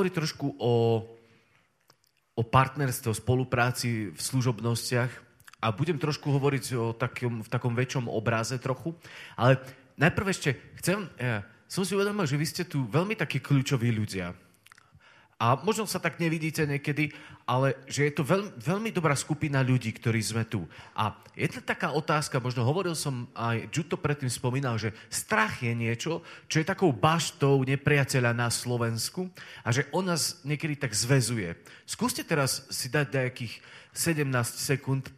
Hovoriť trošku o, o partnerstve, o spolupráci v služobnostiach a budem trošku hovoriť o takom, v takom väčšom obraze trochu. Ale najprv ešte chcem, ja, som si uvedomil, že vy ste tu veľmi takí kľúčoví ľudia. A možno sa tak nevidíte niekedy, ale že je to veľ, veľmi dobrá skupina ľudí, ktorí sme tu. A jedna taká otázka, možno hovoril som aj, Juto predtým spomínal, že strach je niečo, čo je takou baštou nepriateľa na Slovensku a že on nás niekedy tak zväzuje. Skúste teraz si dať nejakých 17 sekúnd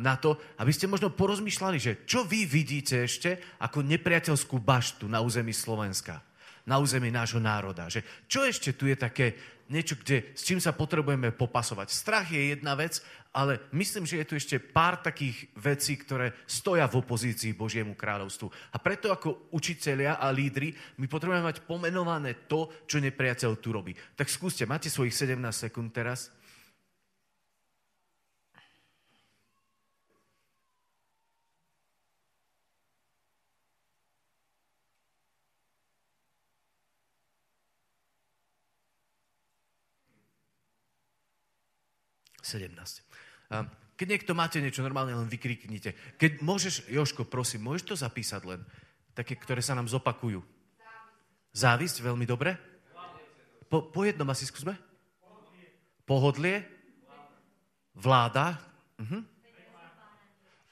na to, aby ste možno porozmýšľali, že čo vy vidíte ešte ako nepriateľskú baštu na území Slovenska na území nášho národa. Že čo ešte tu je také niečo, kde, s čím sa potrebujeme popasovať. Strach je jedna vec, ale myslím, že je tu ešte pár takých vecí, ktoré stoja v opozícii Božiemu kráľovstvu. A preto ako učitelia a lídry my potrebujeme mať pomenované to, čo nepriateľ tu robí. Tak skúste, máte svojich 17 sekúnd teraz. 17. Keď niekto máte niečo normálne, len vykriknite. Keď môžeš, Joško, prosím, môžeš to zapísať len? Také, ktoré sa nám zopakujú. Závisť, veľmi dobre. Po, po jednom asi skúsme. Pohodlie. Vláda. Mhm.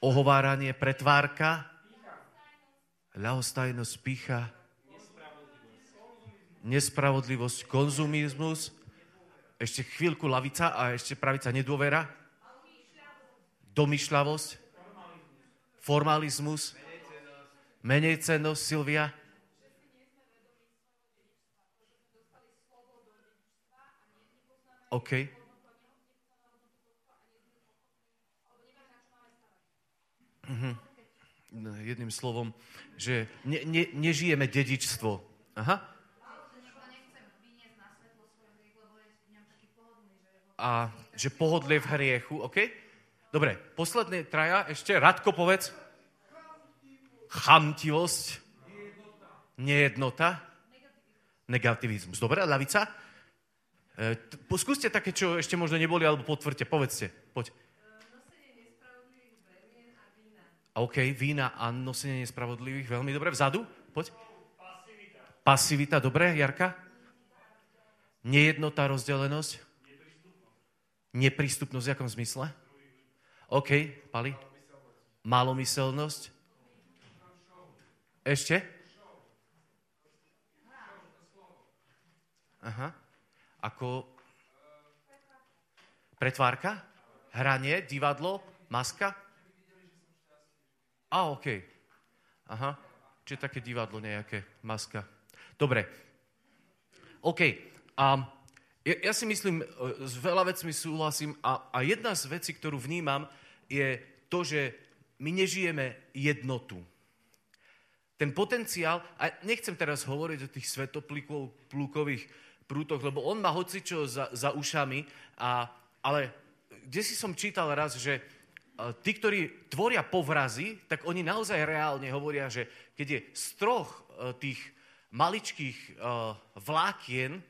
Ohováranie, pretvárka. Ľahostajnosť, pícha. Nespravodlivosť, konzumizmus ešte chvíľku lavica a ešte pravica nedôvera, domyšľavosť, formalizmus, menej cennosť, Silvia. OK. Mhm. Jedným slovom, že ne, ne, nežijeme dedičstvo. Aha. A že pohodlie v hriechu, OK? Dobre, posledné traja, ešte Radko povedz. Chamtivosť. Nejednota. Negativizmus. Dobre, ľavica? E, t- skúste také, čo ešte možno neboli, alebo potvrďte, povedzte. Poď. OK, vína a nosenie nespravodlivých, veľmi dobre. Vzadu, poď. Pasivita. Pasivita, dobre, Jarka? Nejednota, rozdelenosť. Neprístupnosť v akom zmysle? OK, Pali. Malomyselnosť. Ešte? Aha. Ako pretvárka? Hranie, divadlo, maska? A, OK. Aha. Čiže také divadlo nejaké, maska. Dobre. OK. Um, ja, ja si myslím, e, s veľa vecmi súhlasím a, a jedna z vecí, ktorú vnímam, je to, že my nežijeme jednotu. Ten potenciál, a nechcem teraz hovoriť o tých svetoplúkových prútoch, lebo on má hocičo za, za ušami, a, ale kde si som čítal raz, že e, tí, ktorí tvoria povrazy, tak oni naozaj reálne hovoria, že keď je z troch e, tých maličkých vlákien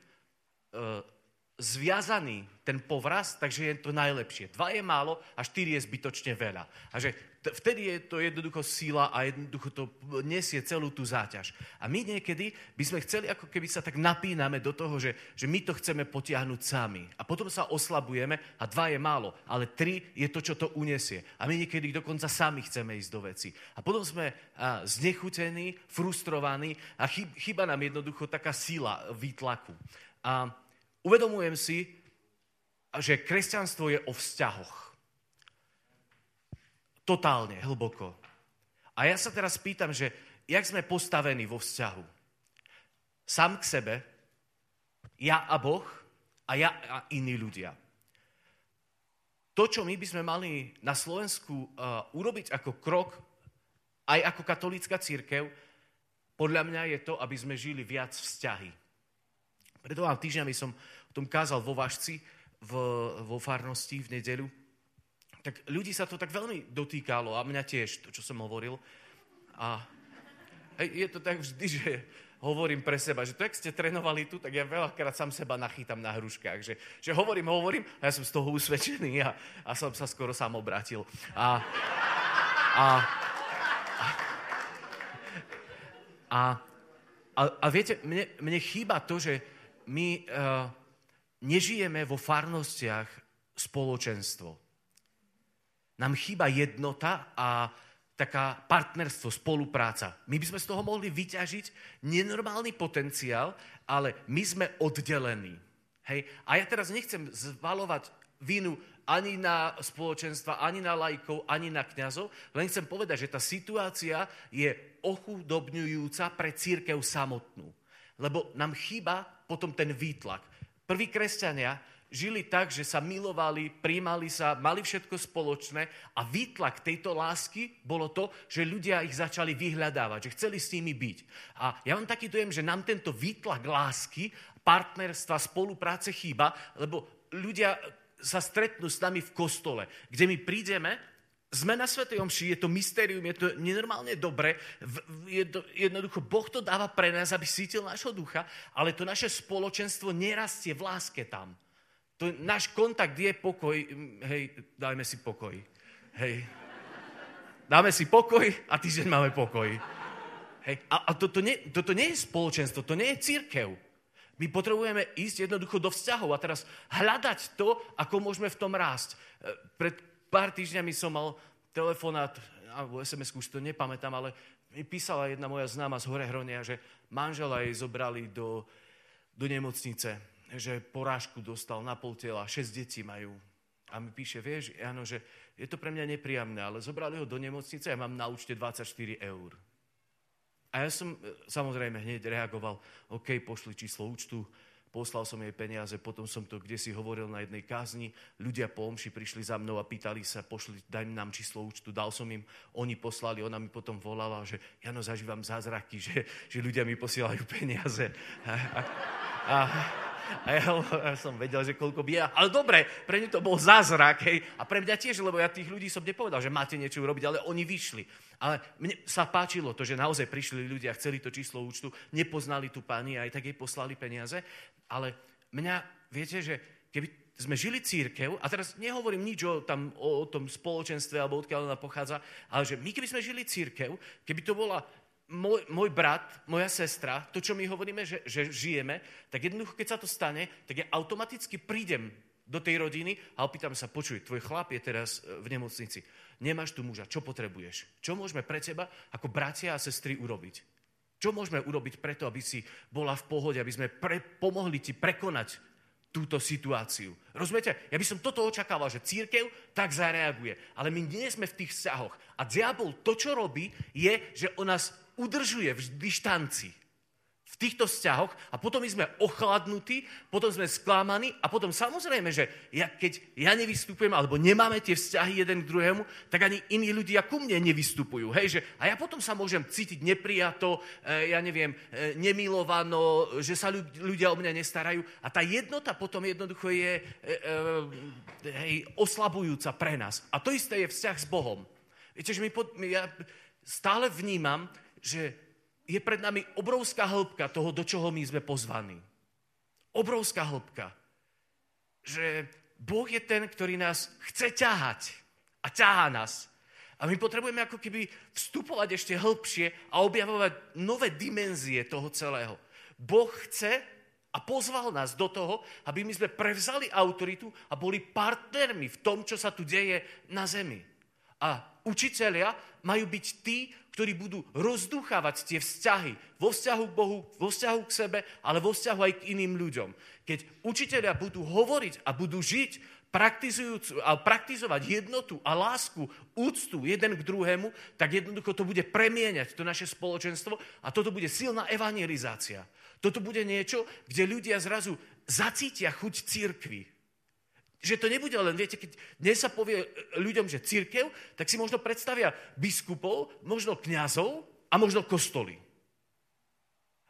zviazaný ten povraz, takže je to najlepšie. Dva je málo a štyri je zbytočne veľa. A že t- vtedy je to jednoducho síla a jednoducho to nesie celú tú záťaž. A my niekedy by sme chceli, ako keby sa tak napíname do toho, že, že my to chceme potiahnuť sami. A potom sa oslabujeme a dva je málo, ale tri je to, čo to unesie. A my niekedy dokonca sami chceme ísť do veci. A potom sme a, znechutení, frustrovaní a chyb, chyba nám jednoducho taká síla výtlaku. A uvedomujem si, že kresťanstvo je o vzťahoch. Totálne, hlboko. A ja sa teraz pýtam, že jak sme postavení vo vzťahu? Sám k sebe, ja a Boh a ja a iní ľudia. To, čo my by sme mali na Slovensku uh, urobiť ako krok, aj ako katolícka církev, podľa mňa je to, aby sme žili viac vzťahy. Pred dvoma týždňami som o tom kázal vo Vašci, v, vo farnosti v nedeľu. Tak ľudí sa to tak veľmi dotýkalo a mňa tiež, to, čo som hovoril. A je to tak vždy, že hovorím pre seba, že to, ak ste trénovali tu, tak ja veľakrát sám seba nachýtam na hruškách. Že, že hovorím, hovorím a ja som z toho usvedčený a, a som sa skoro sám obrátil. A, a, a, a, a viete, mne, mne chýba to, že my uh, nežijeme vo farnostiach spoločenstvo. Nám chýba jednota a taká partnerstvo, spolupráca. My by sme z toho mohli vyťažiť nenormálny potenciál, ale my sme oddelení. Hej? A ja teraz nechcem zvalovať vinu ani na spoločenstva, ani na lajkov, ani na kňazov, len chcem povedať, že tá situácia je ochudobňujúca pre církev samotnú. Lebo nám chýba potom ten výtlak. Prví kresťania žili tak, že sa milovali, príjmali sa, mali všetko spoločné a výtlak tejto lásky bolo to, že ľudia ich začali vyhľadávať, že chceli s nimi byť. A ja mám taký dojem, že nám tento výtlak lásky, partnerstva, spolupráce chýba, lebo ľudia sa stretnú s nami v kostole, kde my prídeme sme na Svetej Omši, je to mystérium, je to nenormálne dobre, je to, jednoducho Boh to dáva pre nás, aby sítil našho ducha, ale to naše spoločenstvo nerastie v láske tam. To, náš kontakt je pokoj. Hej, dajme si pokoj. Hej. Dáme si pokoj a týždeň máme pokoj. Hej. A, a toto, nie, toto nie je spoločenstvo, to nie je církev. My potrebujeme ísť jednoducho do vzťahov a teraz hľadať to, ako môžeme v tom rásť. E, pred pár týždňami som mal telefonát, alebo sms už to nepamätám, ale mi písala jedna moja známa z Horehronia, že manžela jej zobrali do, do nemocnice že porážku dostal na pol tela, šesť detí majú. A mi píše, vieš, áno, že je to pre mňa nepríjemné, ale zobrali ho do nemocnice a mám na účte 24 eur. A ja som e, samozrejme hneď reagoval, OK, pošli číslo účtu, poslal som jej peniaze, potom som to kde si hovoril na jednej kázni, ľudia po omši prišli za mnou a pýtali sa, pošli, daj nám číslo účtu, dal som im, oni poslali, ona mi potom volala, že Jano, zažívam zázraky, že, že ľudia mi posielajú peniaze. A, a, a ja, ja som vedel, že koľko by Ale dobre, pre ňu to bol zázrak, hej. A pre mňa tiež, lebo ja tých ľudí som nepovedal, že máte niečo urobiť, ale oni vyšli. Ale mne sa páčilo to, že naozaj prišli ľudia, chceli to číslo účtu, nepoznali tú pani, aj tak jej poslali peniaze. Ale mňa, viete, že keby sme žili církev, a teraz nehovorím nič o, tam, o, o tom spoločenstve, alebo odkiaľ ona pochádza, ale že my keby sme žili církev, keby to bola môj, môj brat, moja sestra, to, čo my hovoríme, že, že žijeme, tak jednoducho, keď sa to stane, tak ja automaticky prídem do tej rodiny a opýtam sa, počuj, tvoj chlap je teraz e, v nemocnici, nemáš tu muža, čo potrebuješ? Čo môžeme pre teba ako bratia a sestry urobiť? Čo môžeme urobiť preto, aby si bola v pohode, aby sme pre, pomohli ti prekonať túto situáciu. Rozumiete? Ja by som toto očakával, že církev tak zareaguje. Ale my nie sme v tých vzťahoch. A diabol to, čo robí, je, že on nás udržuje v dištanci v týchto vzťahoch a potom my sme ochladnutí, potom sme sklamaní a potom samozrejme, že ja, keď ja nevystupujem alebo nemáme tie vzťahy jeden k druhému, tak ani iní ľudia ku mne nevystupujú. Hej, že, a ja potom sa môžem cítiť neprijato, e, ja neviem, e, nemilovano, že sa ľudia o mňa nestarajú a tá jednota potom jednoducho je e, e, hej, oslabujúca pre nás. A to isté je vzťah s Bohom. Viete, že my, pod, my ja stále vnímam, že je pred nami obrovská hĺbka toho, do čoho my sme pozvaní. Obrovská hĺbka. Že Boh je ten, ktorý nás chce ťahať a ťahá nás. A my potrebujeme ako keby vstupovať ešte hĺbšie a objavovať nové dimenzie toho celého. Boh chce a pozval nás do toho, aby my sme prevzali autoritu a boli partnermi v tom, čo sa tu deje na zemi. A učitelia majú byť tí, ktorí budú rozduchávať tie vzťahy vo vzťahu k Bohu, vo vzťahu k sebe, ale vo vzťahu aj k iným ľuďom. Keď učiteľia budú hovoriť a budú žiť a praktizovať jednotu a lásku, úctu jeden k druhému, tak jednoducho to bude premieňať to naše spoločenstvo a toto bude silná evangelizácia. Toto bude niečo, kde ľudia zrazu zacítia chuť církvy. Že to nebude len, viete, keď dnes sa povie ľuďom, že církev, tak si možno predstavia biskupov, možno kňazov a možno kostoly.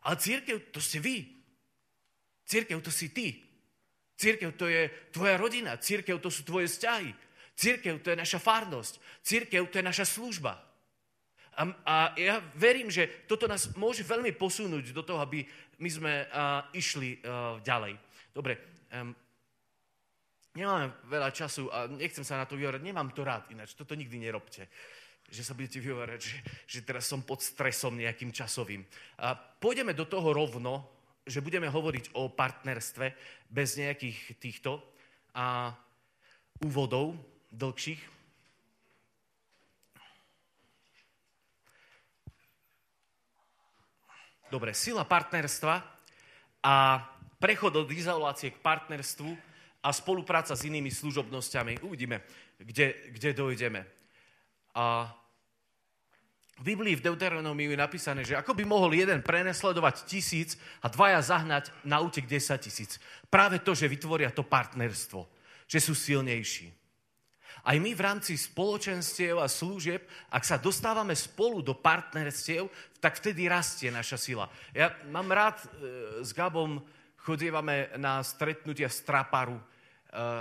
Ale církev to ste vy. Církev to si ty. Církev to je tvoja rodina. Církev to sú tvoje vzťahy. Církev to je naša farnosť. Církev to je naša služba. A, a ja verím, že toto nás môže veľmi posunúť do toho, aby my sme uh, išli uh, ďalej. Dobre, um, nemáme veľa času a nechcem sa na to vyhovárať, nemám to rád ináč, toto nikdy nerobte že sa budete vyhovárať, že, že teraz som pod stresom nejakým časovým. A pôjdeme do toho rovno, že budeme hovoriť o partnerstve bez nejakých týchto a úvodov dlhších. Dobre, sila partnerstva a prechod od izolácie k partnerstvu a spolupráca s inými služobnosťami. Uvidíme, kde, kde dojdeme. A v Biblii v Deuteronomiu je napísané, že ako by mohol jeden prenesledovať tisíc a dvaja zahnať na útek 10 tisíc. Práve to, že vytvoria to partnerstvo, že sú silnejší. Aj my v rámci spoločenstiev a služieb, ak sa dostávame spolu do partnerstiev, tak vtedy rastie naša sila. Ja mám rád, e, s Gabom chodievame na stretnutia z Traparu. E,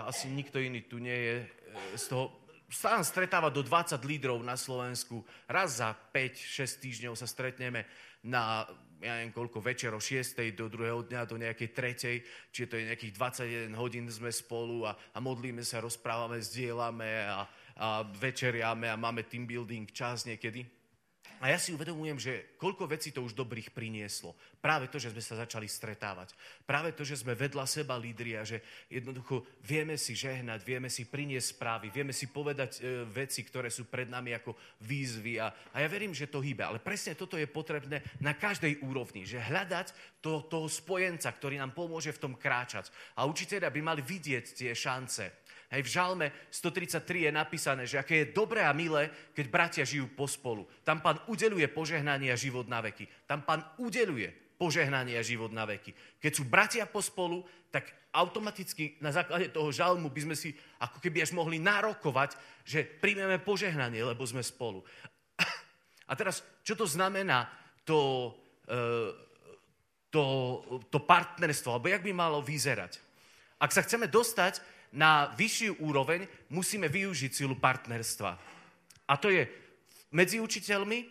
asi nikto iný tu nie je e, z toho. Sám stretáva do 20 lídrov na Slovensku. Raz za 5-6 týždňov sa stretneme na ja neviem koľko, večer o 6. do druhého dňa, do nejakej tretej, čiže to je nejakých 21 hodín sme spolu a, a modlíme sa, rozprávame, zdieľame a, a večeriame a máme team building čas niekedy. A ja si uvedomujem, že koľko vecí to už dobrých prinieslo. Práve to, že sme sa začali stretávať. Práve to, že sme vedľa seba lídri a že jednoducho vieme si žehnať, vieme si priniesť správy, vieme si povedať e, veci, ktoré sú pred nami ako výzvy. A, a ja verím, že to hýbe. Ale presne toto je potrebné na každej úrovni. Že hľadať to, toho spojenca, ktorý nám pomôže v tom kráčať. A učiteľia by mali vidieť tie šance Hej, v Žalme 133 je napísané, že aké je dobré a milé, keď bratia žijú pospolu. Tam pán udeluje požehnanie a život na veky. Tam pán udeluje požehnanie a život na veky. Keď sú bratia pospolu, tak automaticky na základe toho žalmu by sme si ako keby až mohli nárokovať, že príjmeme požehnanie, lebo sme spolu. A teraz, čo to znamená to, e, to, to partnerstvo, alebo jak by malo vyzerať? Ak sa chceme dostať na vyššiu úroveň, musíme využiť silu partnerstva. A to je medzi učiteľmi,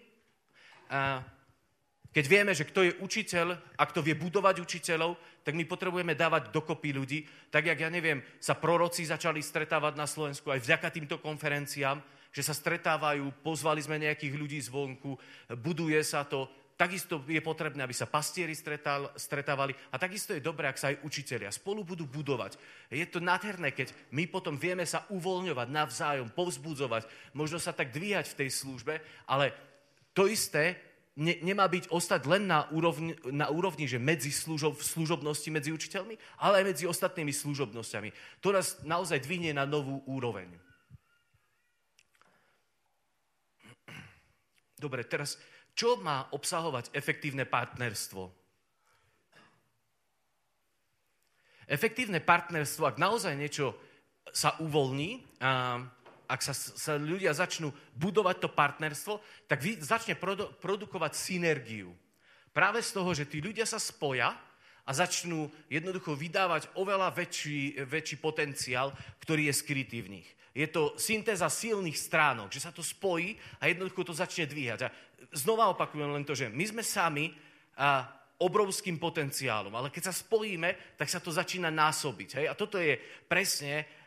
keď vieme, že kto je učiteľ a kto vie budovať učiteľov, tak my potrebujeme dávať dokopy ľudí. Tak, jak ja neviem, sa proroci začali stretávať na Slovensku aj vďaka týmto konferenciám, že sa stretávajú, pozvali sme nejakých ľudí zvonku, buduje sa to, Takisto je potrebné, aby sa pastieri stretávali a takisto je dobré, ak sa aj učitelia spolu budú budovať. Je to nádherné, keď my potom vieme sa uvoľňovať navzájom, povzbudzovať, možno sa tak dvíhať v tej službe, ale to isté ne, nemá byť ostať len na úrovni, na úrovni že medzi služob, služobnosti medzi učiteľmi, ale aj medzi ostatnými služobnosťami. To nás naozaj dvihne na novú úroveň. Dobre, teraz čo má obsahovať efektívne partnerstvo? Efektívne partnerstvo, ak naozaj niečo sa uvoľní, a ak sa, sa ľudia začnú budovať to partnerstvo, tak začne produ, produkovať synergiu. Práve z toho, že tí ľudia sa spoja a začnú jednoducho vydávať oveľa väčší, väčší potenciál, ktorý je skrytý v nich. Je to syntéza silných stránok, že sa to spojí a jednoducho to začne dvíhať. A znova opakujem len to, že my sme sami a, obrovským potenciálom, ale keď sa spojíme, tak sa to začína násobiť. Hej? A toto je presne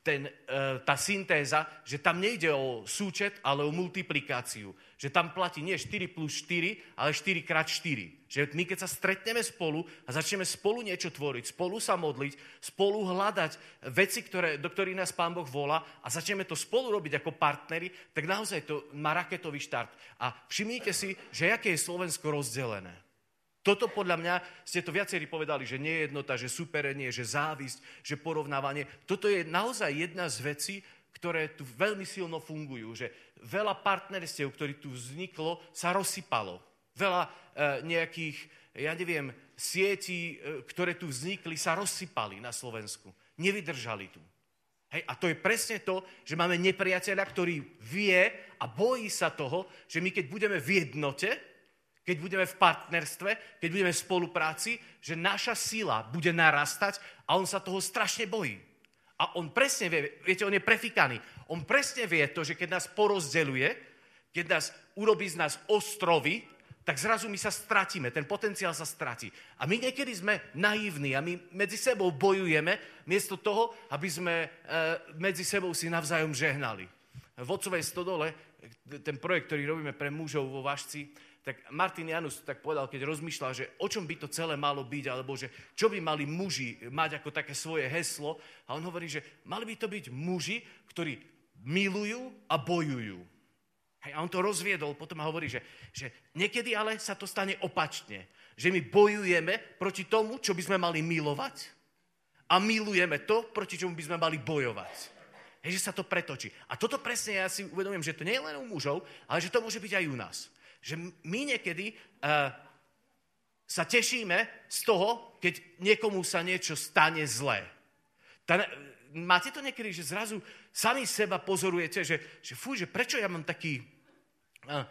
ten, e, tá syntéza, že tam nejde o súčet, ale o multiplikáciu. Že tam platí nie 4 plus 4, ale 4 krát 4. Že my keď sa stretneme spolu a začneme spolu niečo tvoriť, spolu sa modliť, spolu hľadať veci, ktoré, do ktorých nás Pán Boh volá a začneme to spolu robiť ako partneri, tak naozaj to má raketový štart. A všimnite si, že aké je Slovensko rozdelené. Toto podľa mňa, ste to viacerí povedali, že nejednota, že superenie, že závisť, že porovnávanie. Toto je naozaj jedna z vecí, ktoré tu veľmi silno fungujú. Že veľa partnerstiev, ktorý tu vzniklo, sa rozsypalo. Veľa e, nejakých, ja neviem, sietí, e, ktoré tu vznikli, sa rozsypali na Slovensku. Nevydržali tu. Hej, a to je presne to, že máme nepriateľa, ktorý vie a bojí sa toho, že my keď budeme v jednote, keď budeme v partnerstve, keď budeme v spolupráci, že naša sila bude narastať a on sa toho strašne bojí. A on presne vie, viete, on je prefikaný. On presne vie to, že keď nás porozdeluje, keď nás urobí z nás ostrovy, tak zrazu my sa stratíme, ten potenciál sa stratí. A my niekedy sme naivní a my medzi sebou bojujeme, miesto toho, aby sme e, medzi sebou si navzájom žehnali. V stodole, ten projekt, ktorý robíme pre mužov vo Vašci, tak Martin Janus tak povedal, keď rozmýšľal, že o čom by to celé malo byť, alebo že čo by mali muži mať ako také svoje heslo. A on hovorí, že mali by to byť muži, ktorí milujú a bojujú. Hej, a on to rozviedol, potom hovorí, že, že niekedy ale sa to stane opačne. Že my bojujeme proti tomu, čo by sme mali milovať a milujeme to, proti čomu by sme mali bojovať. Hej, že sa to pretočí. A toto presne ja si uvedomujem, že to nie je len u mužov, ale že to môže byť aj u nás. Že my niekedy uh, sa tešíme z toho, keď niekomu sa niečo stane zlé. Tá, máte to niekedy, že zrazu sami seba pozorujete, že, že fú, že prečo ja mám taký uh,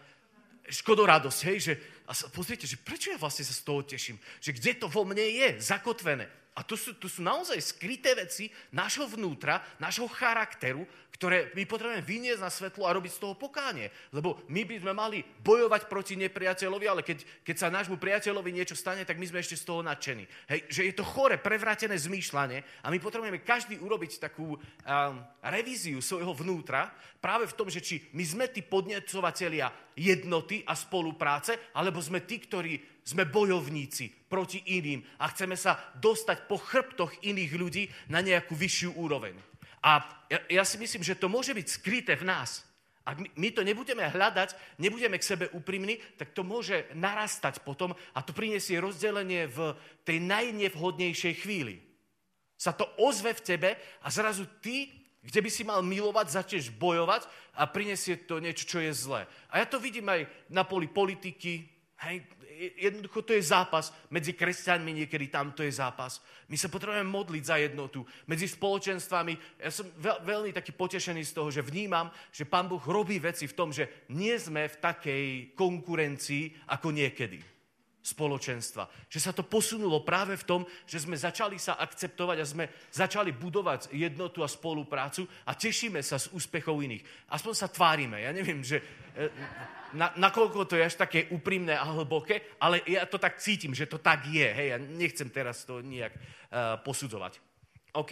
škodoradosť, hej, že a pozrite, že prečo ja vlastne sa z toho teším, že kde to vo mne je zakotvené. A to sú, to sú naozaj skryté veci nášho vnútra, nášho charakteru, ktoré my potrebujeme vyniesť na svetlo a robiť z toho pokánie. Lebo my by sme mali bojovať proti nepriateľovi, ale keď, keď sa nášmu priateľovi niečo stane, tak my sme ešte z toho nadšení. Hej, že je to chore, prevrátené zmýšľanie a my potrebujeme každý urobiť takú um, revíziu svojho vnútra práve v tom, že či my sme tí podnecovatelia jednoty a spolupráce, alebo sme tí, ktorí sme bojovníci proti iným a chceme sa dostať po chrbtoch iných ľudí na nejakú vyššiu úroveň. A ja, ja si myslím, že to môže byť skryté v nás. Ak my, to nebudeme hľadať, nebudeme k sebe úprimní, tak to môže narastať potom a to prinesie rozdelenie v tej najnevhodnejšej chvíli. Sa to ozve v tebe a zrazu ty, kde by si mal milovať, začneš bojovať a prinesie to niečo, čo je zlé. A ja to vidím aj na poli politiky, hej, jednoducho to je zápas. Medzi kresťanmi niekedy tam to je zápas. My sa potrebujeme modliť za jednotu. Medzi spoločenstvami, ja som veľ, veľmi taký potešený z toho, že vnímam, že Pán Boh robí veci v tom, že nie sme v takej konkurencii ako niekedy spoločenstva. Že sa to posunulo práve v tom, že sme začali sa akceptovať a sme začali budovať jednotu a spoluprácu a tešíme sa z úspechov iných. Aspoň sa tvárime. Ja neviem, že e, na, nakoľko to je až také úprimné a hlboké, ale ja to tak cítim, že to tak je. Hej, ja nechcem teraz to nejak uh, posudzovať. OK.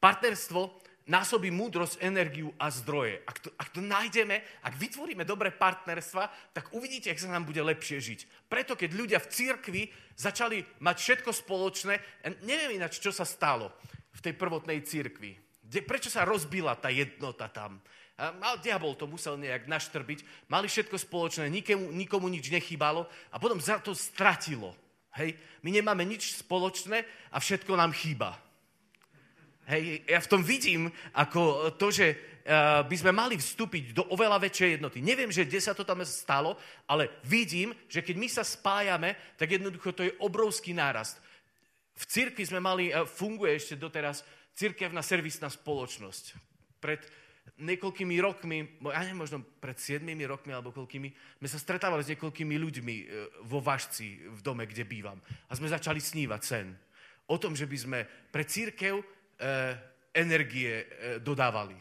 Partnerstvo násobí múdrosť, energiu a zdroje. Ak to, ak to nájdeme, ak vytvoríme dobré partnerstva, tak uvidíte, ak sa nám bude lepšie žiť. Preto, keď ľudia v cirkvi začali mať všetko spoločné, neviem ináč, čo sa stalo v tej prvotnej cirkvi. Prečo sa rozbila tá jednota tam? A diabol to musel nejak naštrbiť. Mali všetko spoločné, nikomu, nikomu nič nechybalo a potom za to stratilo. Hej? My nemáme nič spoločné a všetko nám chýba. Hej, ja v tom vidím ako to, že uh, by sme mali vstúpiť do oveľa väčšej jednoty. Neviem, že kde sa to tam stalo, ale vidím, že keď my sa spájame, tak jednoducho to je obrovský nárast. V cirkvi sme mali, uh, funguje ešte doteraz, cirkevná servisná spoločnosť. Pred niekoľkými rokmi, ja neviem, možno pred 7 rokmi alebo koľkými, sme sa stretávali s niekoľkými ľuďmi vo Vašci, v dome, kde bývam. A sme začali snívať sen. O tom, že by sme pre církev energie eh, dodávali.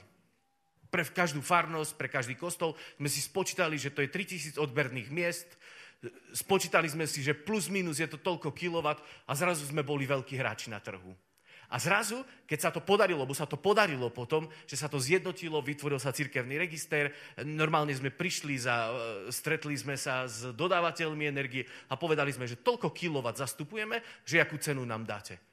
Pre každú farnosť, pre každý kostol sme si spočítali, že to je 3000 odberných miest, spočítali sme si, že plus minus je to toľko kilovat a zrazu sme boli veľkí hráči na trhu. A zrazu, keď sa to podarilo, lebo sa to podarilo potom, že sa to zjednotilo, vytvoril sa cirkevný register, normálne sme prišli, za, eh, stretli sme sa s dodávateľmi energie a povedali sme, že toľko kilovat zastupujeme, že akú cenu nám dáte.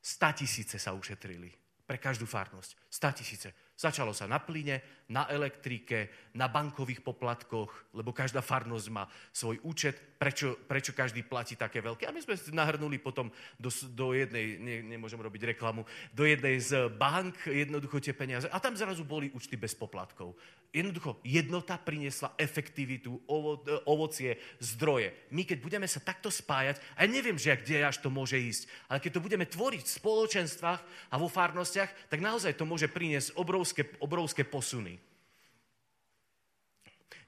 100 tisíce sa ušetrili pre každú farnosť. 100 tisíce. Začalo sa na plyne, na elektrike, na bankových poplatkoch, lebo každá farnosť má svoj účet, prečo, prečo každý platí také veľké. A my sme nahrnuli potom do, do jednej, ne, nemôžem robiť reklamu, do jednej z bank jednoducho tie peniaze. A tam zrazu boli účty bez poplatkov. Jednoducho, jednota priniesla efektivitu, ovo, ovocie, zdroje. My, keď budeme sa takto spájať, a ja neviem, že kde až to môže ísť, ale keď to budeme tvoriť v spoločenstvách a vo farnostiach, tak naozaj to môže priniesť obrovské obrovské, posuny.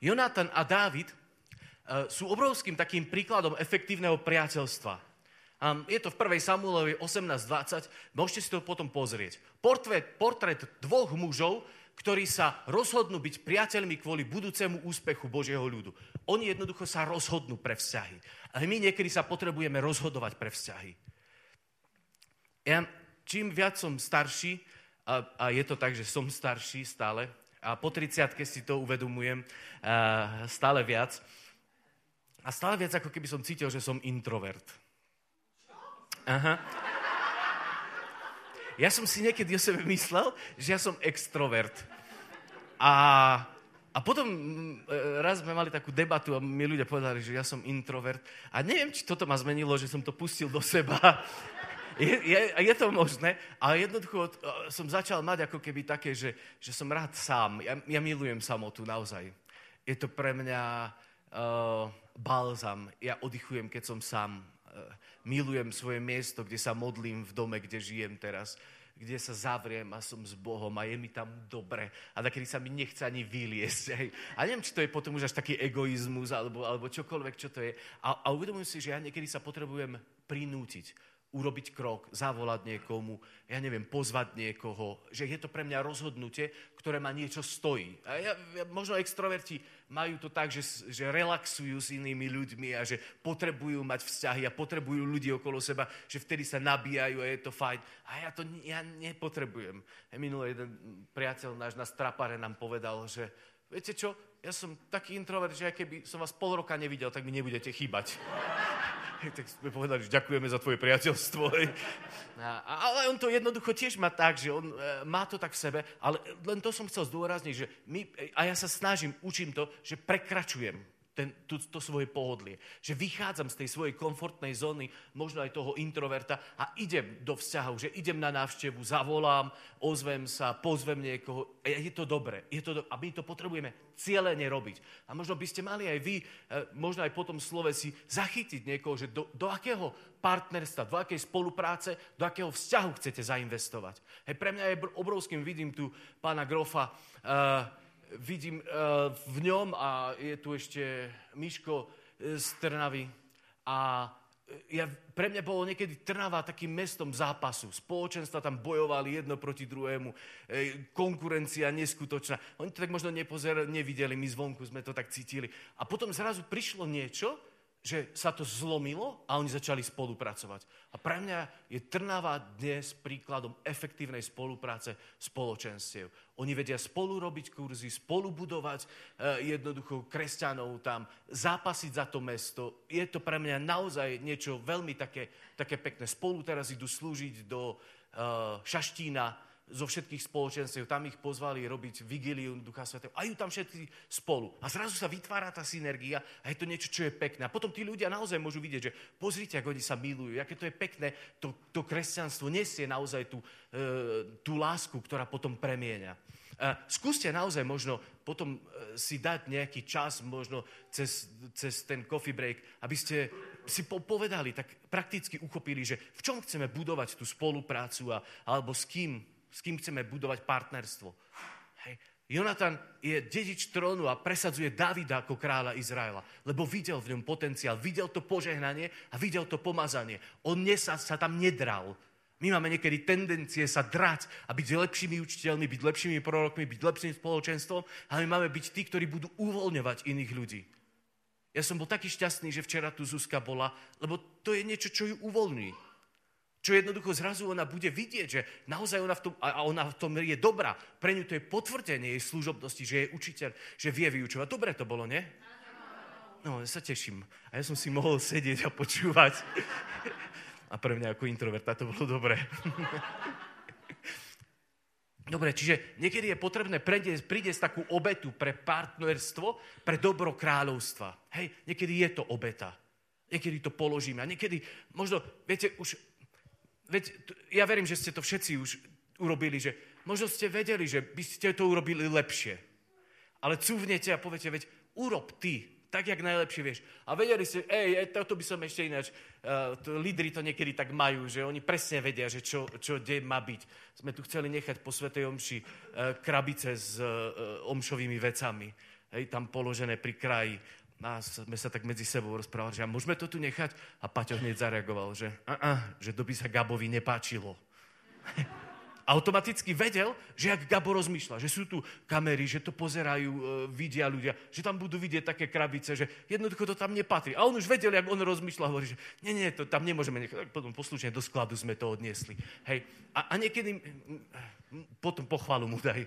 Jonatan a Dávid uh, sú obrovským takým príkladom efektívneho priateľstva. Je to v 1. Samuelovi 18.20, môžete si to potom pozrieť. Portret, portret dvoch mužov, ktorí sa rozhodnú byť priateľmi kvôli budúcemu úspechu Božieho ľudu. Oni jednoducho sa rozhodnú pre vzťahy. Ale my niekedy sa potrebujeme rozhodovať pre vzťahy. Ja, čím viac som starší, a, a je to tak, že som starší stále, a po 30 si to uvedomujem stále viac, a stále viac ako keby som cítil, že som introvert. Aha. Ja som si niekedy o sebe myslel, že ja som extrovert. A, a potom mm, raz sme mali takú debatu a mi ľudia povedali, že ja som introvert. A neviem, či toto ma zmenilo, že som to pustil do seba. Je, je, je to možné, ale jednoducho som začal mať ako keby také, že, že som rád sám. Ja, ja milujem samotu, naozaj. Je to pre mňa uh, balzam. Ja oddychujem, keď som sám. Uh, milujem svoje miesto, kde sa modlím v dome, kde žijem teraz, kde sa zavriem a som s Bohom a je mi tam dobre. A takedy sa mi nechce ani vyliesť. Hej. A neviem, či to je potom už až taký egoizmus alebo, alebo čokoľvek, čo to je. A, a uvedomujem si, že ja niekedy sa potrebujem prinútiť urobiť krok, zavolať niekomu, ja neviem, pozvať niekoho, že je to pre mňa rozhodnutie, ktoré ma niečo stojí. A ja, možno extroverti majú to tak, že, že relaxujú s inými ľuďmi a že potrebujú mať vzťahy a potrebujú ľudí okolo seba, že vtedy sa nabíjajú a je to fajn. A ja to ja nepotrebujem. Minulý jeden priateľ náš na strapare nám povedal, že viete čo, ja som taký introvert, že aj keby som vás pol roka nevidel, tak mi nebudete chýbať. tak sme povedali, že ďakujeme za tvoje priateľstvo. A, ale on to jednoducho tiež má tak, že on e, má to tak v sebe, ale len to som chcel zdôrazniť, že my, a ja sa snažím, učím to, že prekračujem ten, to, to svoje pohodlie. Že vychádzam z tej svojej komfortnej zóny, možno aj toho introverta a idem do vzťahov, že idem na návštevu, zavolám, ozvem sa, pozvem niekoho. Je to dobre. Je to do... A my to potrebujeme cieľene robiť. A možno by ste mali aj vy, e, možno aj po tom slove si zachytiť niekoho, že do, do akého partnerstva, do akej spolupráce, do akého vzťahu chcete zainvestovať. Hej, pre mňa je obrovským, vidím tu pána Grofa, uh, vidím eh, v ňom a je tu ešte Miško eh, z Trnavy. A eh, ja, pre mňa bolo niekedy Trnava takým mestom zápasu. Spoločenstva tam bojovali jedno proti druhému. Konkurencia neskutočná. Oni to tak možno nepozer, nevideli, my zvonku sme to tak cítili. A potom zrazu prišlo niečo, že sa to zlomilo a oni začali spolupracovať. A pre mňa je Trnava dnes príkladom efektívnej spolupráce spoločenstiev. Oni vedia spolu robiť kurzy, spolu budovať e, jednoducho kresťanov tam, zápasiť za to mesto. Je to pre mňa naozaj niečo veľmi také, také pekné. Spolu teraz idú slúžiť do e, Šaštína, zo všetkých spoločenstiev, tam ich pozvali robiť vigilium Ducha Svetého. A ju tam všetci spolu. A zrazu sa vytvára tá synergia a je to niečo, čo je pekné. A potom tí ľudia naozaj môžu vidieť, že pozrite, ako oni sa milujú, aké to je pekné, to, to kresťanstvo nesie naozaj tú, e, tú lásku, ktorá potom premieňa. E, skúste naozaj možno potom e, si dať nejaký čas, možno cez, cez ten coffee break, aby ste si povedali, tak prakticky uchopili, že v čom chceme budovať tú spoluprácu a, alebo s kým s kým chceme budovať partnerstvo. Hej. Jonatan je dedič trónu a presadzuje Davida ako kráľa Izraela, lebo videl v ňom potenciál, videl to požehnanie a videl to pomazanie. On sa, sa tam nedral. My máme niekedy tendencie sa drať a byť lepšími učiteľmi, byť lepšími prorokmi, byť lepším spoločenstvom, ale my máme byť tí, ktorí budú uvoľňovať iných ľudí. Ja som bol taký šťastný, že včera tu Zuzka bola, lebo to je niečo, čo ju uvoľní. Čo jednoducho zrazu ona bude vidieť, že naozaj ona v tom, a ona v tom je dobrá. Pre ňu to je potvrdenie jej služobnosti, že je učiteľ, že vie vyučovať. Dobre to bolo, nie? No, ja sa teším. A ja som si mohol sedieť a počúvať. A pre mňa ako introverta to bolo dobré. Dobre, čiže niekedy je potrebné priniesť takú obetu pre partnerstvo, pre dobro kráľovstva. Hej, niekedy je to obeta. Niekedy to položíme. A niekedy, možno, viete, už veď ja verím, že ste to všetci už urobili, že možno ste vedeli, že by ste to urobili lepšie. Ale cúvnete a poviete, veď urob ty, tak, jak najlepšie vieš. A vedeli ste, ej, toto by som ešte ináč, uh, to, lídry to niekedy tak majú, že oni presne vedia, že čo, čo kde má byť. Sme tu chceli nechať po Svetej Omši uh, krabice s uh, omšovými vecami, hej, tam položené pri kraji a sme sa tak medzi sebou rozprávali, že môžeme to tu nechať? A Paťo hneď zareagoval, že, a, a, že to by sa Gabovi nepáčilo. automaticky vedel, že ak Gabo rozmýšľa, že sú tu kamery, že to pozerajú, e, vidia ľudia, že tam budú vidieť také krabice, že jednoducho to tam nepatrí. A on už vedel, jak on rozmýšľa, hovorí, že nie, nie, to tam nemôžeme nechať. Potom poslušne do skladu sme to odniesli. Hej. A, a niekedy, potom pochvalu mu daj.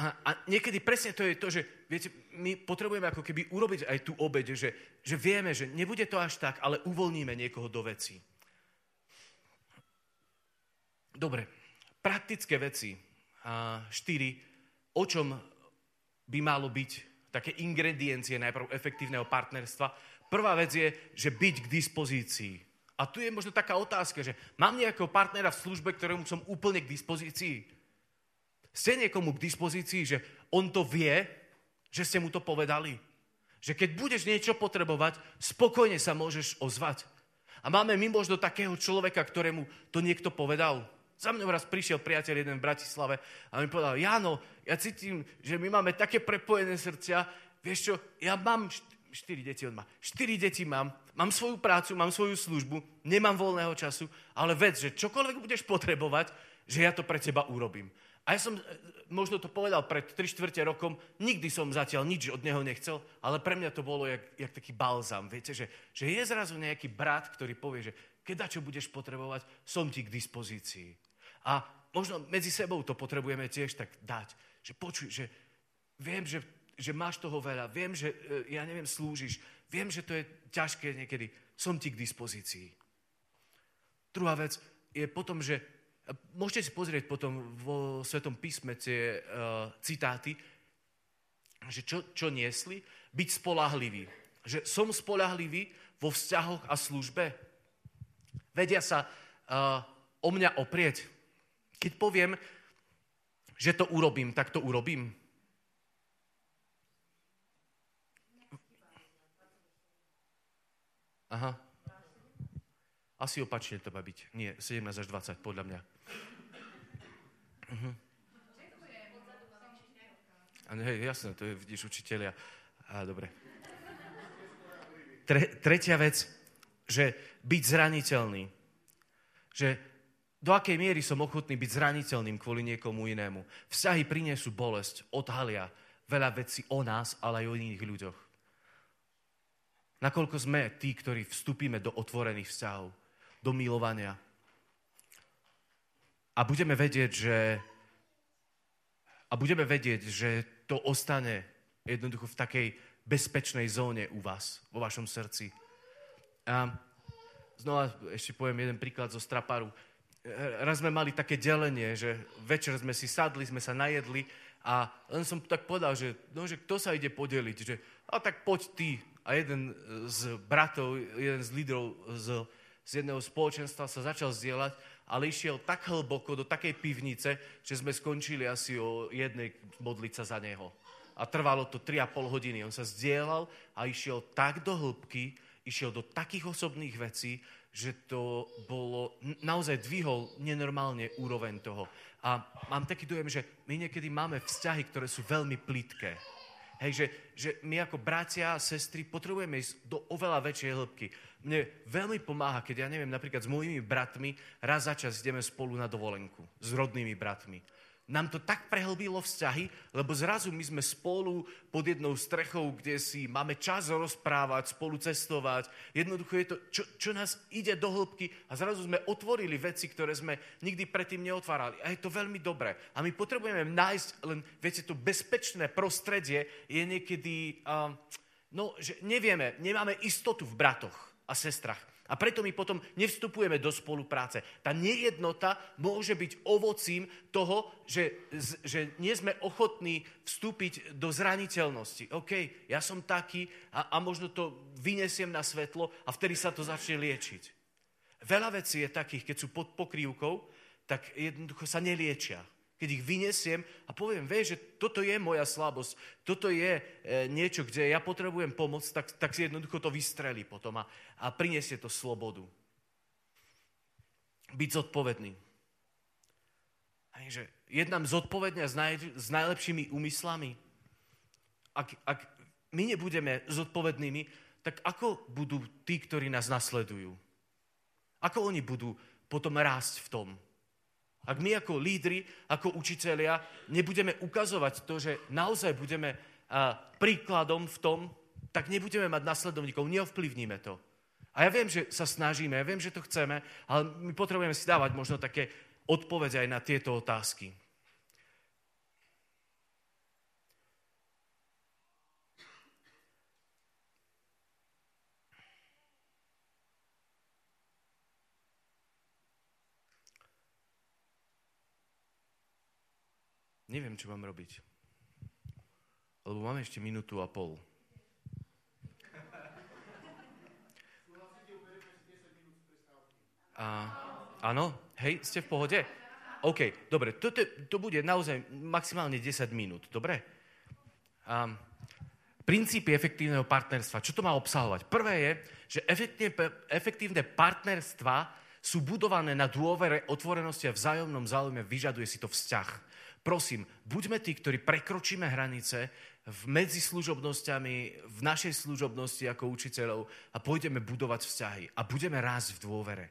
A, a niekedy presne to je to, že viete, my potrebujeme ako keby urobiť aj tú obede, že, že vieme, že nebude to až tak, ale uvoľníme niekoho do veci. Dobre, praktické veci. A štyri, o čom by malo byť také ingrediencie najprv efektívneho partnerstva. Prvá vec je, že byť k dispozícii. A tu je možno taká otázka, že mám nejakého partnera v službe, ktorému som úplne k dispozícii? Ste niekomu k dispozícii, že on to vie, že ste mu to povedali? Že keď budeš niečo potrebovať, spokojne sa môžeš ozvať. A máme my možno takého človeka, ktorému to niekto povedal. Za mňou raz prišiel priateľ jeden v Bratislave a mi povedal, Jano, ja cítim, že my máme také prepojené srdcia, vieš čo, ja mám, štyri deti on má, štyri deti mám, mám svoju prácu, mám svoju službu, nemám voľného času, ale vec, že čokoľvek budeš potrebovať, že ja to pre teba urobím. A ja som e, možno to povedal pred 3 čtvrte rokom, nikdy som zatiaľ nič od neho nechcel, ale pre mňa to bolo jak, jak taký balzam. Viete, že, že je zrazu nejaký brat, ktorý povie, že keď čo budeš potrebovať, som ti k dispozícii. A možno medzi sebou to potrebujeme tiež tak dať. Že počuj, že viem, že, že máš toho veľa, viem, že e, ja neviem, slúžiš, viem, že to je ťažké niekedy, som ti k dispozícii. Druhá vec je potom, že môžete si pozrieť potom vo Svetom písme tie uh, citáty, že čo, čo niesli, byť spolahlivý. Že som spolahlivý vo vzťahoch a službe. Vedia sa uh, o mňa oprieť. Keď poviem, že to urobím, tak to urobím. Aha. Asi opačne to má byť. Nie, 17 až 20, podľa mňa. Uh-huh. hej, jasné, to je, vidíš, učiteľia. Á, dobre. Tre, tretia vec, že byť zraniteľný. Že do akej miery som ochotný byť zraniteľným kvôli niekomu inému. Vzťahy priniesú bolesť, odhalia veľa vecí o nás, ale aj o iných ľuďoch. Nakoľko sme tí, ktorí vstúpime do otvorených vzťahov, do milovania. A budeme vedieť, že a budeme vedieť, že to ostane jednoducho v takej bezpečnej zóne u vás, vo vašom srdci. A znova ešte poviem jeden príklad zo Straparu raz sme mali také delenie, že večer sme si sadli, sme sa najedli a len som tak povedal, že, no, že kto sa ide podeliť, že a tak poď ty. A jeden z bratov, jeden z lídrov z, z jedného spoločenstva sa začal zdieľať, ale išiel tak hlboko do takej pivnice, že sme skončili asi o jednej modliť za neho. A trvalo to 3,5 hodiny. On sa zdieľal a išiel tak do hĺbky, išiel do takých osobných vecí, že to bolo, naozaj dvihol nenormálne úroveň toho. A mám taký dojem, že my niekedy máme vzťahy, ktoré sú veľmi plitké. Hej, že, že my ako bratia a sestry potrebujeme ísť do oveľa väčšej hĺbky. Mne veľmi pomáha, keď ja neviem, napríklad s mojimi bratmi raz za čas ideme spolu na dovolenku. S rodnými bratmi nám to tak prehlbilo vzťahy, lebo zrazu my sme spolu pod jednou strechou, kde si máme čas rozprávať, spolu cestovať. Jednoducho je to, čo, čo nás ide do hĺbky a zrazu sme otvorili veci, ktoré sme nikdy predtým neotvárali. A je to veľmi dobré. A my potrebujeme nájsť len, viete, to bezpečné prostredie je niekedy, uh, no, že nevieme, nemáme istotu v bratoch a sestrach. A preto my potom nevstupujeme do spolupráce. Tá nejednota môže byť ovocím toho, že, že nie sme ochotní vstúpiť do zraniteľnosti. OK, ja som taký a, a možno to vyniesiem na svetlo a vtedy sa to začne liečiť. Veľa vecí je takých, keď sú pod pokrývkou, tak jednoducho sa neliečia. Keď ich vyniesiem a poviem, vieš, že toto je moja slabosť, toto je e, niečo, kde ja potrebujem pomoc, tak, tak si jednoducho to vystrelí potom a, a priniesie to slobodu. Byť zodpovedný. že jednám zodpovedne s, naj, s najlepšími úmyslami. Ak, ak my nebudeme zodpovednými, tak ako budú tí, ktorí nás nasledujú? Ako oni budú potom rásť v tom? Ak my ako lídry, ako učitelia nebudeme ukazovať to, že naozaj budeme príkladom v tom, tak nebudeme mať nasledovníkov, neovplyvníme to. A ja viem, že sa snažíme, ja viem, že to chceme, ale my potrebujeme si dávať možno také odpovede aj na tieto otázky. Neviem, čo mám robiť. Lebo máme ešte minútu a pol. A, áno? Hej, ste v pohode? OK, dobre, to, to, to bude naozaj maximálne 10 minút, dobre? Um, princípy efektívneho partnerstva. Čo to má obsahovať? Prvé je, že efektívne partnerstva sú budované na dôvere, otvorenosti a vzájomnom záujme, vyžaduje si to vzťah. Prosím, buďme tí, ktorí prekročíme hranice v služobnosťami, v našej služobnosti ako učiteľov a pôjdeme budovať vzťahy a budeme rásť v dôvere.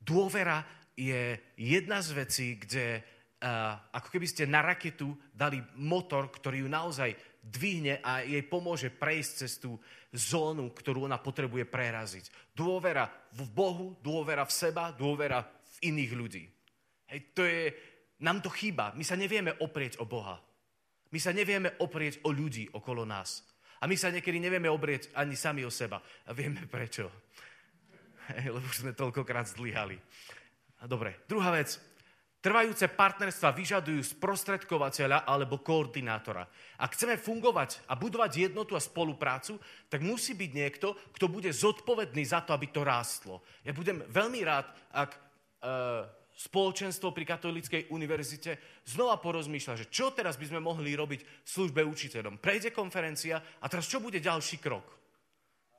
Dôvera je jedna z vecí, kde uh, ako keby ste na raketu dali motor, ktorý ju naozaj dvihne a jej pomôže prejsť cez tú zónu, ktorú ona potrebuje preraziť. Dôvera v Bohu, dôvera v seba, dôvera v iných ľudí. Hej, to je, nám to chýba. My sa nevieme oprieť o Boha. My sa nevieme oprieť o ľudí okolo nás. A my sa niekedy nevieme oprieť ani sami o seba. A vieme prečo. Lebo už sme toľkokrát zlyhali. Dobre, druhá vec. Trvajúce partnerstva vyžadujú sprostredkovateľa alebo koordinátora. Ak chceme fungovať a budovať jednotu a spoluprácu, tak musí byť niekto, kto bude zodpovedný za to, aby to rástlo. Ja budem veľmi rád, ak uh, spoločenstvo pri Katolíckej univerzite znova porozmýšľa, že čo teraz by sme mohli robiť v službe učiteľom. Prejde konferencia a teraz čo bude ďalší krok?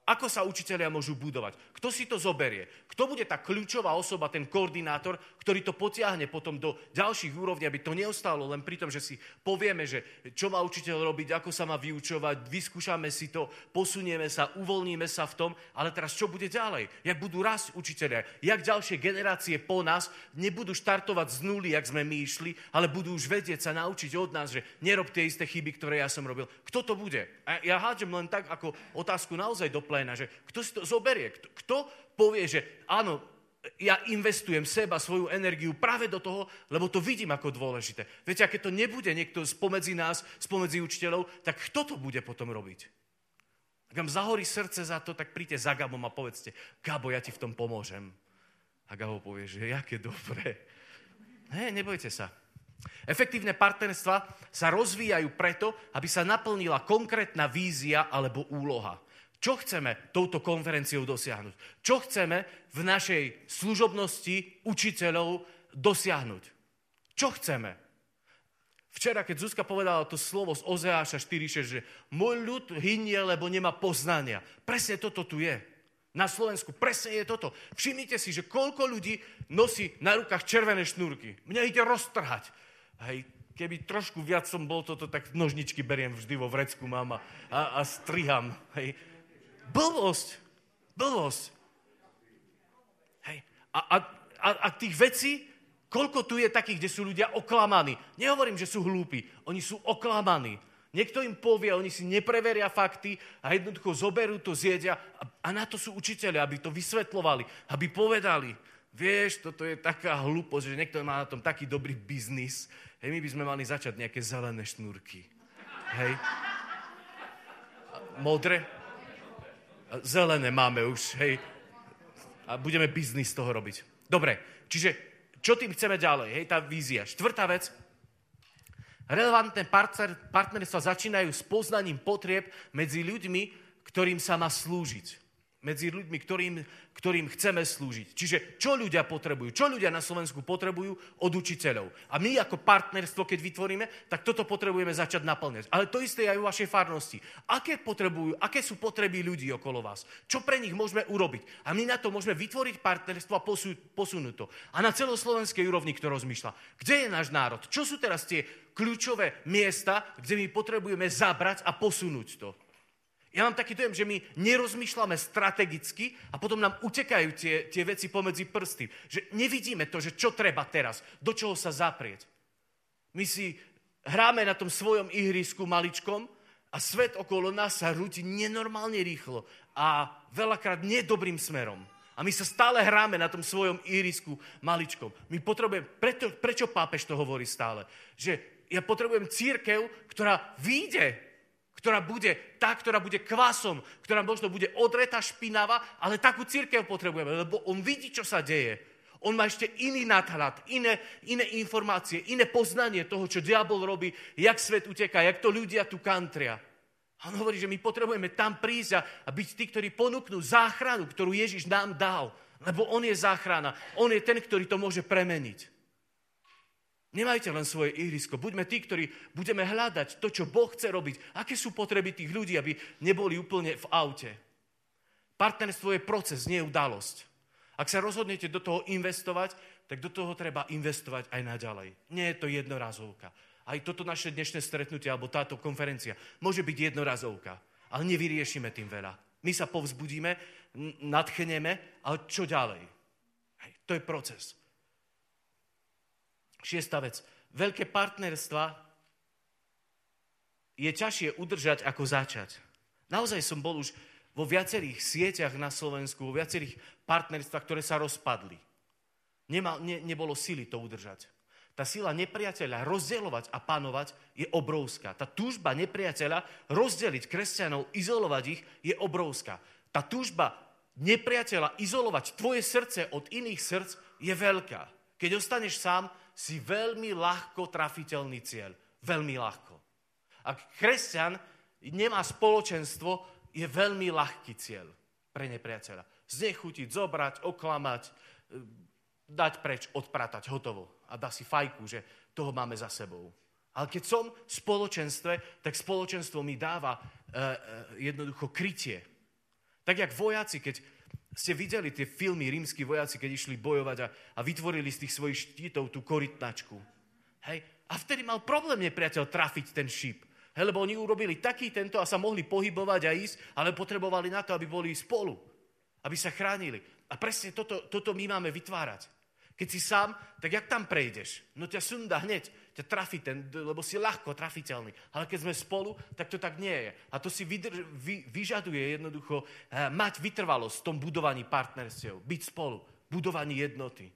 Ako sa učiteľia môžu budovať? Kto si to zoberie? Kto bude tá kľúčová osoba, ten koordinátor, ktorý to potiahne potom do ďalších úrovní, aby to neostalo len pri tom, že si povieme, že čo má učiteľ robiť, ako sa má vyučovať, vyskúšame si to, posunieme sa, uvoľníme sa v tom, ale teraz čo bude ďalej? Jak budú rásť učiteľia? Jak ďalšie generácie po nás nebudú štartovať z nuly, jak sme my išli, ale budú už vedieť sa naučiť od nás, že nerob tie isté chyby, ktoré ja som robil. Kto to bude? A ja hádžem len tak ako otázku naozaj do pléna, že kto si to zoberie, kto, kto povie, že áno, ja investujem seba, svoju energiu práve do toho, lebo to vidím ako dôležité. Viete, a keď to nebude niekto spomedzi nás, spomedzi učiteľov, tak kto to bude potom robiť? Ak vám zahorí srdce za to, tak príďte za Gabom a povedzte, Gabo, ja ti v tom pomôžem. A Gabo povie, že jaké dobré. Ne, nebojte sa. Efektívne partnerstva sa rozvíjajú preto, aby sa naplnila konkrétna vízia alebo úloha. Čo chceme touto konferenciou dosiahnuť? Čo chceme v našej služobnosti učiteľov dosiahnuť? Čo chceme? Včera, keď Zuzka povedala to slovo z Ozeáša 4.6, že môj ľud hynie, lebo nemá poznania. Presne toto tu je. Na Slovensku presne je toto. Všimnite si, že koľko ľudí nosí na rukách červené šnúrky. Mňa ide roztrhať. Hej, keby trošku viac som bol toto, tak nožničky beriem vždy vo vrecku, mama, a, a striham. Hej. Blbosť. Blbosť. Hej. A, a, a, a tých vecí, koľko tu je takých, kde sú ľudia oklamaní. Nehovorím, že sú hlúpi. Oni sú oklamaní. Niekto im povie, oni si nepreveria fakty a jednoducho zoberú to, zjedia. A, a na to sú učiteľi, aby to vysvetlovali, aby povedali, vieš, toto je taká hlúposť, že niekto má na tom taký dobrý biznis. Hej, my by sme mali začať nejaké zelené šnúrky. Hej. Modré? Zelené máme už, hej. A budeme biznis z toho robiť. Dobre, čiže čo tým chceme ďalej? Hej, tá vízia. Štvrtá vec. Relevantné partner, partnerstva začínajú s poznaním potrieb medzi ľuďmi, ktorým sa má slúžiť medzi ľuďmi, ktorým, ktorým chceme slúžiť. Čiže čo ľudia potrebujú? Čo ľudia na Slovensku potrebujú od učiteľov? A my ako partnerstvo, keď vytvoríme, tak toto potrebujeme začať naplňať. Ale to isté aj u vašej farnosti. Aké, potrebujú, aké sú potreby ľudí okolo vás? Čo pre nich môžeme urobiť? A my na to môžeme vytvoriť partnerstvo a posunúť to. A na celoslovenskej úrovni kto rozmýšľa? Kde je náš národ? Čo sú teraz tie kľúčové miesta, kde my potrebujeme zabrať a posunúť to? Ja mám taký dojem, že my nerozmýšľame strategicky a potom nám utekajú tie, tie veci pomedzi prsty. Že nevidíme to, že čo treba teraz, do čoho sa zaprieť. My si hráme na tom svojom ihrisku maličkom a svet okolo nás sa rúti nenormálne rýchlo a veľakrát nedobrým smerom. A my sa stále hráme na tom svojom ihrisku maličkom. My potrebujeme, preto, prečo pápež to hovorí stále? Že ja potrebujem církev, ktorá vyjde ktorá bude tá, ktorá bude kvasom, ktorá možno bude odretá, špinavá, ale takú církev potrebujeme, lebo on vidí, čo sa deje. On má ešte iný nadhľad, iné, iné informácie, iné poznanie toho, čo diabol robí, jak svet uteká, jak to ľudia tu kantria. A on hovorí, že my potrebujeme tam prísť a byť tí, ktorí ponúknú záchranu, ktorú Ježiš nám dal. Lebo on je záchrana. On je ten, ktorý to môže premeniť. Nemajte len svoje ihrisko. Buďme tí, ktorí budeme hľadať to, čo Boh chce robiť. Aké sú potreby tých ľudí, aby neboli úplne v aute. Partnerstvo je proces, nie je udalosť. Ak sa rozhodnete do toho investovať, tak do toho treba investovať aj naďalej. Nie je to jednorazovka. Aj toto naše dnešné stretnutie alebo táto konferencia môže byť jednorazovka, ale nevyriešime tým veľa. My sa povzbudíme, nadchneme, ale čo ďalej? Hej, to je proces. Šiesta vec. Veľké partnerstva je ťažšie udržať, ako začať. Naozaj som bol už vo viacerých sieťach na Slovensku, vo viacerých partnerstvách, ktoré sa rozpadli. Nemal, ne, nebolo sily to udržať. Tá sila nepriateľa rozdielovať a panovať je obrovská. Tá túžba nepriateľa rozdeliť kresťanov, izolovať ich, je obrovská. Tá túžba nepriateľa izolovať tvoje srdce od iných srdc je veľká. Keď ostaneš sám, si veľmi ľahko trafiteľný cieľ. Veľmi ľahko. Ak kresťan nemá spoločenstvo, je veľmi ľahký cieľ pre nepriateľa. Znechutiť, zobrať, oklamať, e, dať preč, odpratať, hotovo. A dá si fajku, že toho máme za sebou. Ale keď som v spoločenstve, tak spoločenstvo mi dáva e, e, jednoducho krytie. Tak jak vojaci, keď ste videli tie filmy rímsky vojaci, keď išli bojovať a, a vytvorili z tých svojich štítov tú korytnačku. Hej? A vtedy mal problém nepriateľ trafiť ten šíp. Hej, lebo oni urobili taký tento a sa mohli pohybovať a ísť, ale potrebovali na to, aby boli spolu. Aby sa chránili. A presne toto, toto my máme vytvárať. Keď si sám, tak jak tam prejdeš? No ťa sunda hneď, ťa trafí ten, lebo si ľahko trafiteľný. Ale keď sme spolu, tak to tak nie je. A to si vydrž, vy, vyžaduje jednoducho eh, mať vytrvalosť v tom budovaní partnerstiev, byť spolu, budovaní jednoty.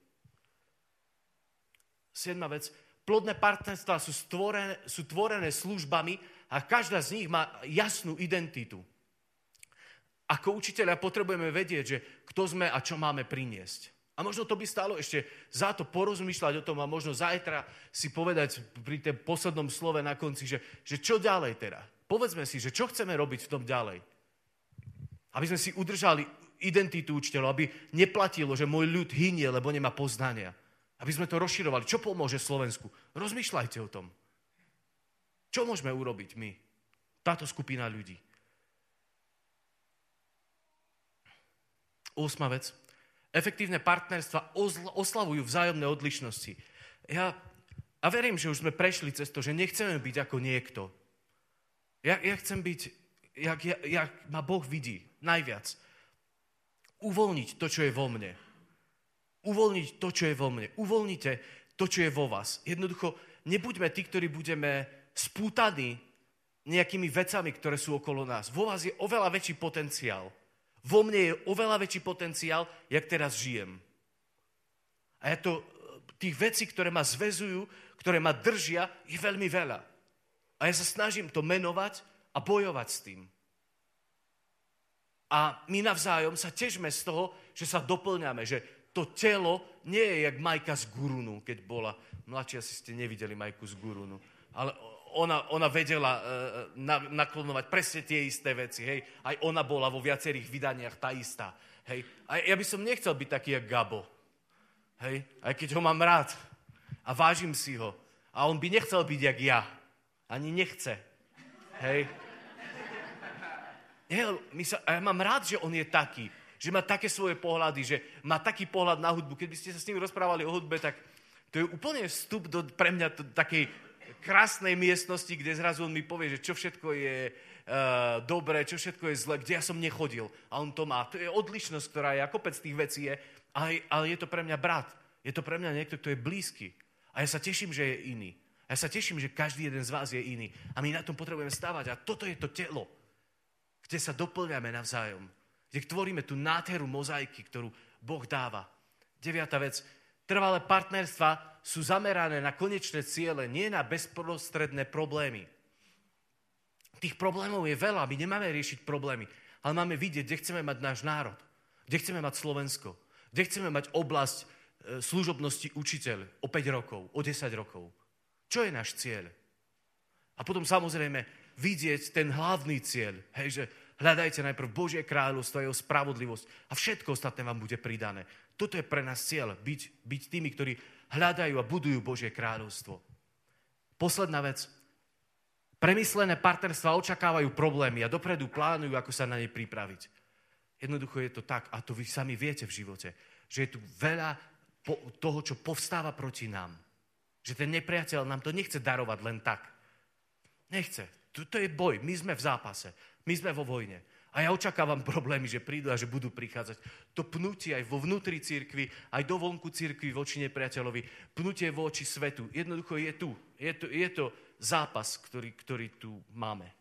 Siedma vec. Plodné partnerstvá sú, stvorené, sú tvorené službami a každá z nich má jasnú identitu. Ako učiteľia potrebujeme vedieť, že kto sme a čo máme priniesť. A možno to by stalo ešte za to porozmýšľať o tom a možno zajtra si povedať pri tom poslednom slove na konci, že, že čo ďalej teda. Povedzme si, že čo chceme robiť v tom ďalej. Aby sme si udržali identitu učiteľov, aby neplatilo, že môj ľud hynie, lebo nemá poznania. Aby sme to rozširovali. Čo pomôže Slovensku? Rozmýšľajte o tom. Čo môžeme urobiť my? Táto skupina ľudí. Osma vec. Efektívne partnerstva oslavujú vzájomné odlišnosti. Ja, a verím, že už sme prešli cez to, že nechceme byť ako niekto. Ja, ja chcem byť, jak, jak, jak ma Boh vidí, najviac. Uvoľniť to, čo je vo mne. Uvoľniť to, čo je vo mne. Uvoľnite to, čo je vo vás. Jednoducho, nebuďme tí, ktorí budeme spútaní nejakými vecami, ktoré sú okolo nás. Vo vás je oveľa väčší potenciál vo mne je oveľa väčší potenciál, jak teraz žijem. A je to, tých vecí, ktoré ma zvezujú, ktoré ma držia, je veľmi veľa. A ja sa snažím to menovať a bojovať s tým. A my navzájom sa težme z toho, že sa doplňame, že to telo nie je jak Majka z Gurunu, keď bola. Mladší asi ste nevideli Majku z Gurunu. Ale ona, ona vedela uh, na, naklonovať presne tie isté veci, hej. Aj ona bola vo viacerých vydaniach tá istá, hej. A ja by som nechcel byť taký, jak Gabo, hej. Aj keď ho mám rád a vážim si ho. A on by nechcel byť, jak ja. Ani nechce, hej. Nie, my sa, a ja mám rád, že on je taký, že má také svoje pohľady, že má taký pohľad na hudbu. Keď by ste sa s ním rozprávali o hudbe, tak to je úplne vstup do, pre mňa do takej krásnej miestnosti, kde zrazu on mi povie, že čo všetko je uh, dobré, čo všetko je zle, kde ja som nechodil. A on to má. To je odlišnosť, ktorá je, a kopec tých vecí je, ale, ale je to pre mňa brat. Je to pre mňa niekto, kto je blízky. A ja sa teším, že je iný. A ja sa teším, že každý jeden z vás je iný. A my na tom potrebujeme stávať. A toto je to telo, kde sa doplňame navzájom. Kde tvoríme tú nádheru mozaiky, ktorú Boh dáva. Deviatá vec. Trvalé partnerstva sú zamerané na konečné ciele, nie na bezprostredné problémy. Tých problémov je veľa, my nemáme riešiť problémy, ale máme vidieť, kde chceme mať náš národ, kde chceme mať Slovensko, kde chceme mať oblasť e, služobnosti učiteľ o 5 rokov, o 10 rokov. Čo je náš cieľ? A potom samozrejme vidieť ten hlavný cieľ, hej, že hľadajte najprv Božie kráľovstvo jeho spravodlivosť a všetko ostatné vám bude pridané. Toto je pre nás cieľ, byť, byť tými, ktorí hľadajú a budujú Božie kráľovstvo. Posledná vec. Premyslené partnerstva očakávajú problémy a dopredu plánujú, ako sa na ne pripraviť. Jednoducho je to tak, a to vy sami viete v živote, že je tu veľa toho, čo povstáva proti nám. Že ten nepriateľ nám to nechce darovať len tak. Nechce. To, je boj. My sme v zápase. My sme vo vojne. A ja očakávam problémy, že prídu a že budú prichádzať. To pnutie aj vo vnútri církvy, aj do vonku církvy voči nepriateľovi, pnutie voči svetu. Jednoducho je tu. Je to, je to zápas, ktorý, ktorý tu máme.